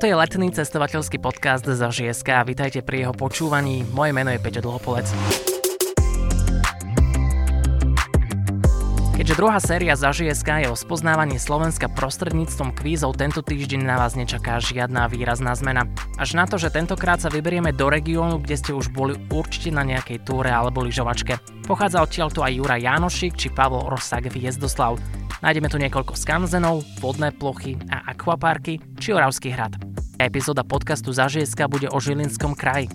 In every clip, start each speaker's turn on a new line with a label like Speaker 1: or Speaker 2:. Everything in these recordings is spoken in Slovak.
Speaker 1: Toto je letný cestovateľský podcast za ŽSK vítajte pri jeho počúvaní. Moje meno je Peťo Dlhopolec. Keďže druhá séria za ŽSK je o spoznávaní Slovenska prostredníctvom kvízov, tento týždeň na vás nečaká žiadna výrazná zmena. Až na to, že tentokrát sa vyberieme do regiónu, kde ste už boli určite na nejakej túre alebo lyžovačke. Pochádzal odtiaľto aj Jura Janošik či Pavol Rosák Viezdoslav. Nájdeme tu niekoľko skanzenov, vodné plochy a akvaparky či Oravský hrad. Epizóda podcastu za ŽSK bude o Žilinskom kraji.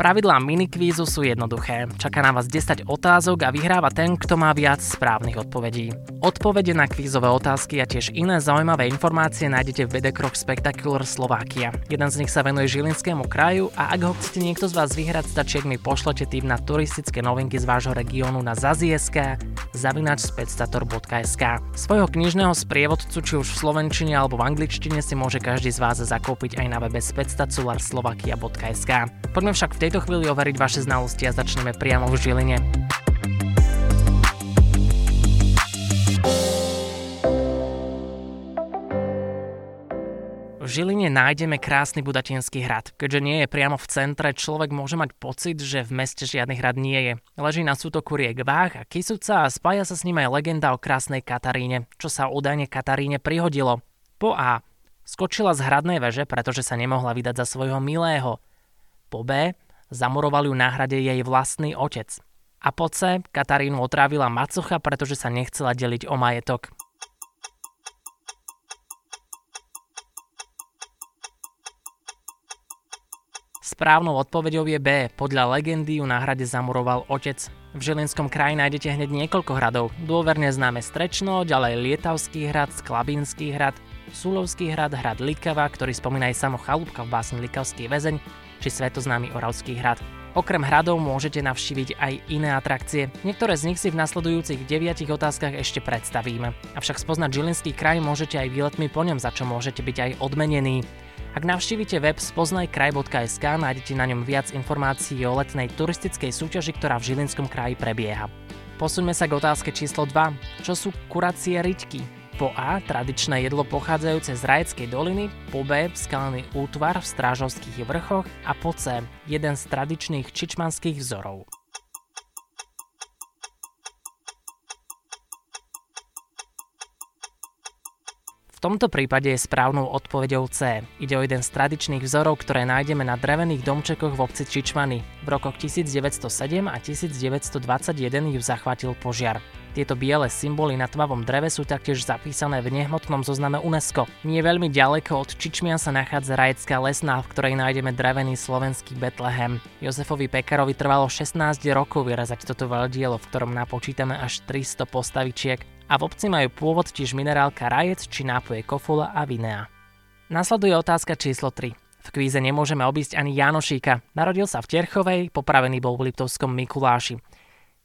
Speaker 1: Pravidlá minikvízu sú jednoduché. Čaká na vás 10 otázok a vyhráva ten, kto má viac správnych odpovedí. Odpovede na kvízové otázky a tiež iné zaujímavé informácie nájdete v BD Krok Spectacular Slovakia. Jeden z nich sa venuje Žilinskému kraju a ak ho chcete niekto z vás vyhrať, stačí, ak mi pošlete tým na turistické novinky z vášho regiónu na zaziesk zavinačspectator.sk. Svojho knižného sprievodcu, či už v slovenčine alebo v angličtine si môže každý z vás zakúpiť aj na webe spectacularslovakia.sk. Poďme však v tejto chvíli overiť vaše znalosti a začneme priamo v Žiline. V Žiline nájdeme krásny budatinský hrad. Keďže nie je priamo v centre, človek môže mať pocit, že v meste žiadny hrad nie je. Leží na sútoku riek Váh a Kisuca a spája sa s ním aj legenda o krásnej Kataríne, čo sa údajne Kataríne prihodilo. Po A. Skočila z hradnej veže, pretože sa nemohla vydať za svojho milého. Po B Zamuroval ju na hrade jej vlastný otec. A po C Katarínu otrávila macocha, pretože sa nechcela deliť o majetok. Správnou odpoveďou je B. Podľa legendy ju na hrade zamuroval otec. V Žilinskom kraji nájdete hneď niekoľko hradov. Dôverne známe Strečno, ďalej Lietavský hrad, Sklabinský hrad, Sulovský hrad, hrad Likava, ktorý spomína aj samo Chalúbka v básni Likavský väzeň, či svetoznámy Oravský hrad. Okrem hradov môžete navštíviť aj iné atrakcie. Niektoré z nich si v nasledujúcich 9 otázkach ešte predstavíme. Avšak spoznať Žilinský kraj môžete aj výletmi po ňom, za čo môžete byť aj odmenení. Ak navštívite web spoznajkraj.sk, nájdete na ňom viac informácií o letnej turistickej súťaži, ktorá v Žilinskom kraji prebieha. Posuňme sa k otázke číslo 2. Čo sú kuracie ryťky? Po A tradičné jedlo pochádzajúce z Rajeckej doliny, po B skalný útvar v Strážovských vrchoch a po C jeden z tradičných čičmanských vzorov. V tomto prípade je správnou odpovedou C. Ide o jeden z tradičných vzorov, ktoré nájdeme na drevených domčekoch v obci Čičmany. V rokoch 1907 a 1921 ju zachvátil požiar. Tieto biele symboly na tmavom dreve sú taktiež zapísané v nehmotnom zozname UNESCO. Nie veľmi ďaleko od Čičmia sa nachádza Rajecká lesná, v ktorej nájdeme drevený slovenský Betlehem. Jozefovi Pekarovi trvalo 16 rokov vyrazať toto veľdielo, v ktorom napočítame až 300 postavičiek. A v obci majú pôvod tiež minerálka rajec či nápoje kofola a vinea. Nasleduje otázka číslo 3. V kvíze nemôžeme obísť ani Janošíka. Narodil sa v Terchovej, popravený bol v Liptovskom Mikuláši.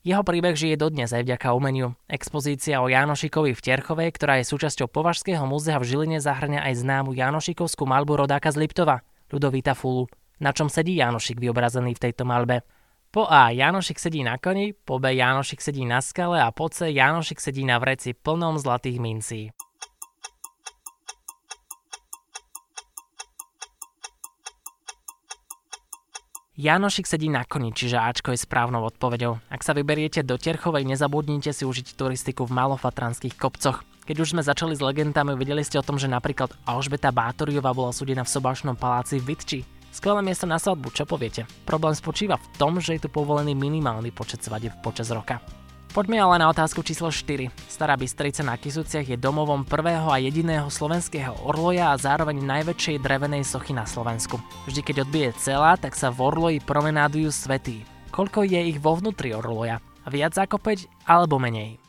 Speaker 1: Jeho príbeh žije dodnes aj vďaka umeniu. Expozícia o Janošikovi v Terchovej, ktorá je súčasťou Považského múzea v Žiline, zahrňa aj známu Janošikovskú malbu rodáka z Liptova, Ludovita Fulu. Na čom sedí Janošik vyobrazený v tejto malbe? Po A Janošik sedí na koni, po B Janošik sedí na skale a po C Janošik sedí na vreci plnom zlatých mincí. Janošik sedí na koni, čiže Ačko je správnou odpoveďou. Ak sa vyberiete do Terchovej, nezabudnite si užiť turistiku v malofatranských kopcoch. Keď už sme začali s legendami, videli ste o tom, že napríklad Alžbeta Bátoriová bola súdená v sobašnom paláci v Vitči. Skvelé miesto na svadbu, čo poviete? Problém spočíva v tom, že je tu povolený minimálny počet svadieb počas roka. Poďme ale na otázku číslo 4. Stará Bystrica na Kisuciach je domovom prvého a jediného slovenského orloja a zároveň najväčšej drevenej sochy na Slovensku. Vždy keď odbije celá, tak sa v orloji promenádujú svetí. Koľko je ich vo vnútri orloja? Viac ako 5 alebo menej?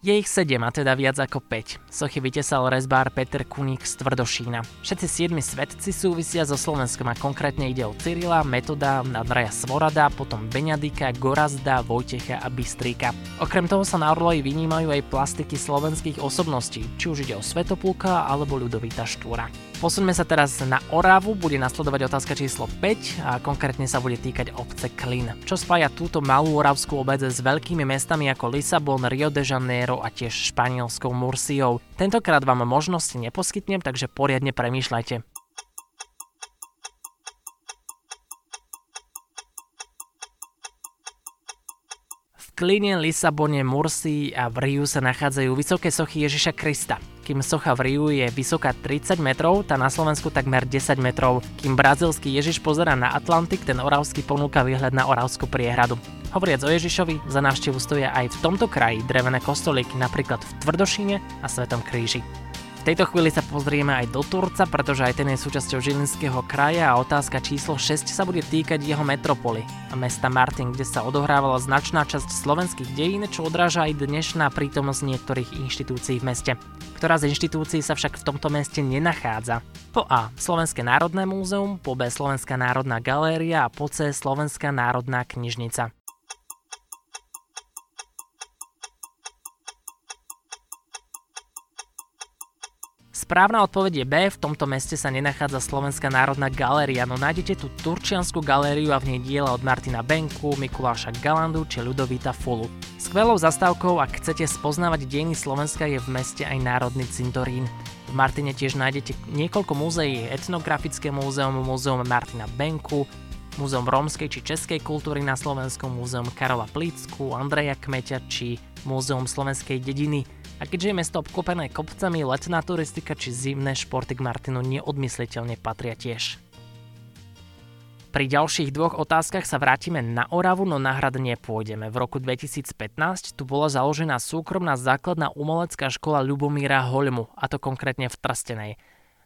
Speaker 1: Je ich 7 a teda viac ako 5. Sochy vytesal rezbár Peter Kuník z Tvrdošína. Všetci 7 svetci súvisia so Slovenskom a konkrétne ide o Cyrila, Metoda, Andraja Svorada, potom Beňadika, Gorazda, Vojtecha a Bystríka. Okrem toho sa na Orloji vynímajú aj plastiky slovenských osobností, či už ide o Svetopulka alebo Ľudovita Štúra. Posuňme sa teraz na Oravu, bude nasledovať otázka číslo 5 a konkrétne sa bude týkať obce Klin, čo spája túto malú oravskú obec s veľkými mestami ako Lisabon, Rio de Janeiro a tiež španielskou Mursiou. Tentokrát vám možnosti neposkytnem, takže poriadne premýšľajte. Kline, Lisabone, Mursii a v Riu sa nachádzajú vysoké sochy Ježiša Krista. Kým socha v Riu je vysoká 30 metrov, tá na Slovensku takmer 10 metrov. Kým brazilský Ježiš pozera na Atlantik, ten oravský ponúka výhľad na Oravskú priehradu. Hovoriac o Ježišovi, za návštevu stoja aj v tomto kraji drevené kostolíky, napríklad v Tvrdošine a Svetom kríži. V tejto chvíli sa pozrieme aj do Turca, pretože aj ten je súčasťou Žilinského kraja a otázka číslo 6 sa bude týkať jeho metropoly a mesta Martin, kde sa odohrávala značná časť slovenských dejín, čo odráža aj dnešná prítomnosť niektorých inštitúcií v meste. Ktorá z inštitúcií sa však v tomto meste nenachádza? Po A. Slovenské národné múzeum, po B. Slovenská národná galéria a po C. Slovenská národná knižnica. Správna odpoveď je B, v tomto meste sa nenachádza Slovenská národná galéria, no nájdete tu Turčiansku galériu a v nej diela od Martina Benku, Mikuláša Galandu či Ľudovita Fulu. Skvelou zastávkou, ak chcete spoznávať dejiny Slovenska, je v meste aj Národný cintorín. V Martine tiež nájdete niekoľko múzeí, etnografické múzeum, múzeum Martina Benku, Múzeum rómskej či českej kultúry na Slovensku, Múzeum Karola Plícku, Andreja Kmeťa či Múzeum slovenskej dediny – a keďže je mesto obklopené kopcami, letná turistika či zimné športy k Martinu neodmysliteľne patria tiež. Pri ďalších dvoch otázkach sa vrátime na Oravu, no na hrad nepôjdeme. V roku 2015 tu bola založená súkromná základná umelecká škola Ľubomíra Holmu, a to konkrétne v Trstenej.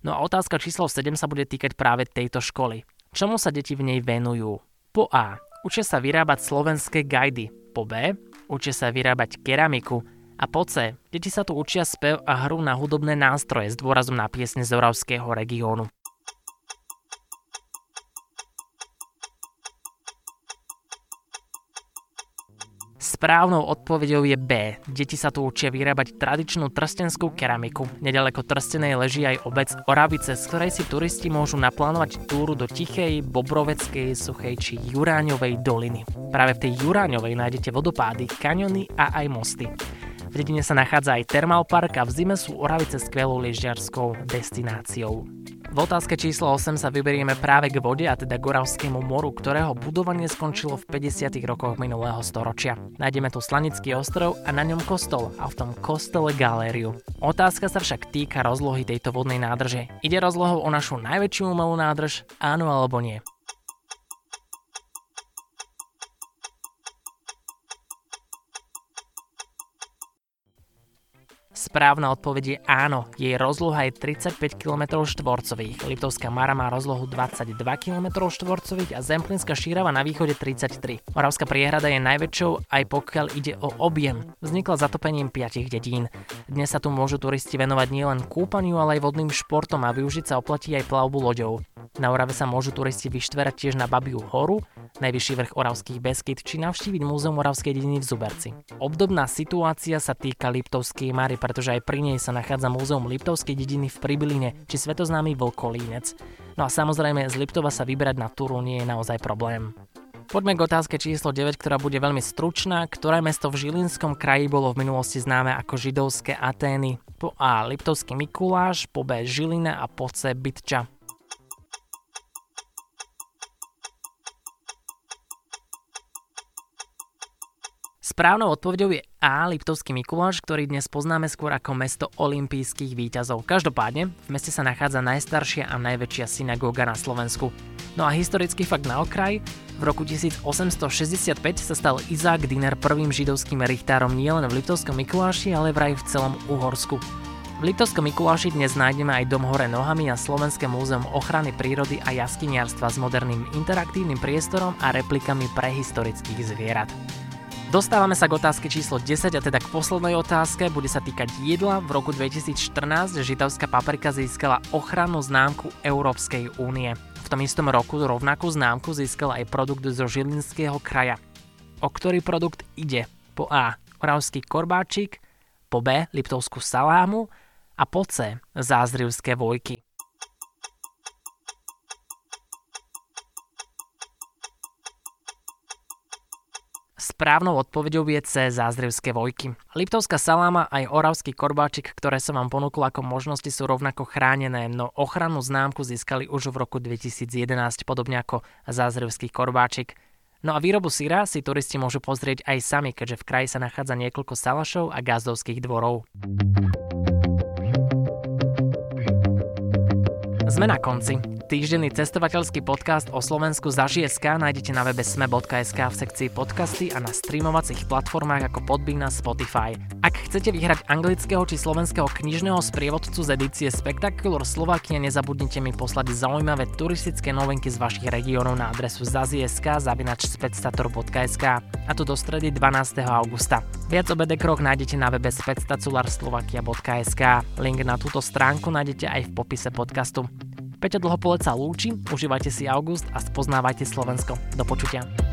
Speaker 1: No a otázka číslo 7 sa bude týkať práve tejto školy. Čomu sa deti v nej venujú? Po A. Učia sa vyrábať slovenské gajdy. Po B. Učia sa vyrábať keramiku. A po C. Deti sa tu učia spev a hru na hudobné nástroje s dôrazom na piesne z Oravského regiónu. Správnou odpovedou je B. Deti sa tu učia vyrábať tradičnú trstenskú keramiku. Nedaleko Trstenej leží aj obec Oravice, z ktorej si turisti môžu naplánovať túru do Tichej, Bobroveckej, Suchej či Juráňovej doliny. Práve v tej Juráňovej nájdete vodopády, kaniony a aj mosty. Dedine sa nachádza aj termálpark a v zime sú Oravice skvelou lyžiarskou destináciou. V otázke číslo 8 sa vyberieme práve k vode, a teda k Oravskému moru, ktorého budovanie skončilo v 50. rokoch minulého storočia. Nájdeme tu Slanický ostrov a na ňom kostol a v tom kostole galériu. Otázka sa však týka rozlohy tejto vodnej nádrže. Ide rozlohou o našu najväčšiu umelú nádrž? Áno alebo nie? Správna odpoveď je áno. Jej rozloha je 35 km štvorcových. Liptovská Mara má rozlohu 22 km štvorcových a Zemplínska šírava na východe 33. Moravská priehrada je najväčšou aj pokiaľ ide o objem. Vznikla zatopením 5 dedín. Dnes sa tu môžu turisti venovať nielen kúpaniu, ale aj vodným športom a využiť sa oplatí aj plavbu loďou. Na Orave sa môžu turisti vyštverať tiež na Babiu horu, najvyšší vrch Oravských Beskyt či navštíviť Múzeum Oravskej dediny v Zuberci. Obdobná situácia sa týka Liptovskej Mary, pretože aj pri nej sa nachádza Múzeum Liptovskej dediny v Pribiline či svetoznámy Vlkolínec. No a samozrejme z Liptova sa vyberať na túru nie je naozaj problém. Poďme k otázke číslo 9, ktorá bude veľmi stručná. Ktoré mesto v Žilinskom kraji bolo v minulosti známe ako židovské Atény? Po A. Liptovský Mikuláš, po B. Žilina a po C. Bytča. Správnou odpovedou je A. Liptovský Mikuláš, ktorý dnes poznáme skôr ako mesto olympijských výťazov. Každopádne, v meste sa nachádza najstaršia a najväčšia synagóga na Slovensku. No a historický fakt na okraj, v roku 1865 sa stal Izák Diner prvým židovským richtárom nielen v Liptovskom Mikuláši, ale vraj v celom Uhorsku. V Liptovskom Mikuláši dnes nájdeme aj Dom hore nohami a Slovenské múzeum ochrany prírody a jaskyniarstva s moderným interaktívnym priestorom a replikami prehistorických zvierat. Dostávame sa k otázke číslo 10 a teda k poslednej otázke. Bude sa týkať jedla. V roku 2014 žitavská paprika získala ochrannú známku Európskej únie. V tom istom roku rovnakú známku získal aj produkt zo Žilinského kraja. O ktorý produkt ide? Po A. Oravský korbáčik, po B. Liptovskú salámu a po C. Zázrivské vojky. Správnou odpoveďou je C. Zázrevské vojky. Liptovská saláma aj oravský korbáčik, ktoré som vám ponúkol ako možnosti sú rovnako chránené, no ochrannú známku získali už v roku 2011, podobne ako Zázrevský korbáčik. No a výrobu syra si turisti môžu pozrieť aj sami, keďže v kraji sa nachádza niekoľko salašov a gazdovských dvorov. Sme na konci. Týždenný cestovateľský podcast o Slovensku za ŽSK nájdete na webe sme.sk v sekcii podcasty a na streamovacích platformách ako Podbean a Spotify. Ak chcete vyhrať anglického či slovenského knižného sprievodcu z edície Spectacular Slovakia, nezabudnite mi poslať zaujímavé turistické novinky z vašich regiónov na adresu zazie.sk zavinač spectator.sk a to do stredy 12. augusta. Viac o Krok nájdete na webe spectacularslovakia.sk. Link na túto stránku nájdete aj v popise podcastu. Peťo Dlhopolec sa lúči, užívajte si august a spoznávajte Slovensko. Do počutia.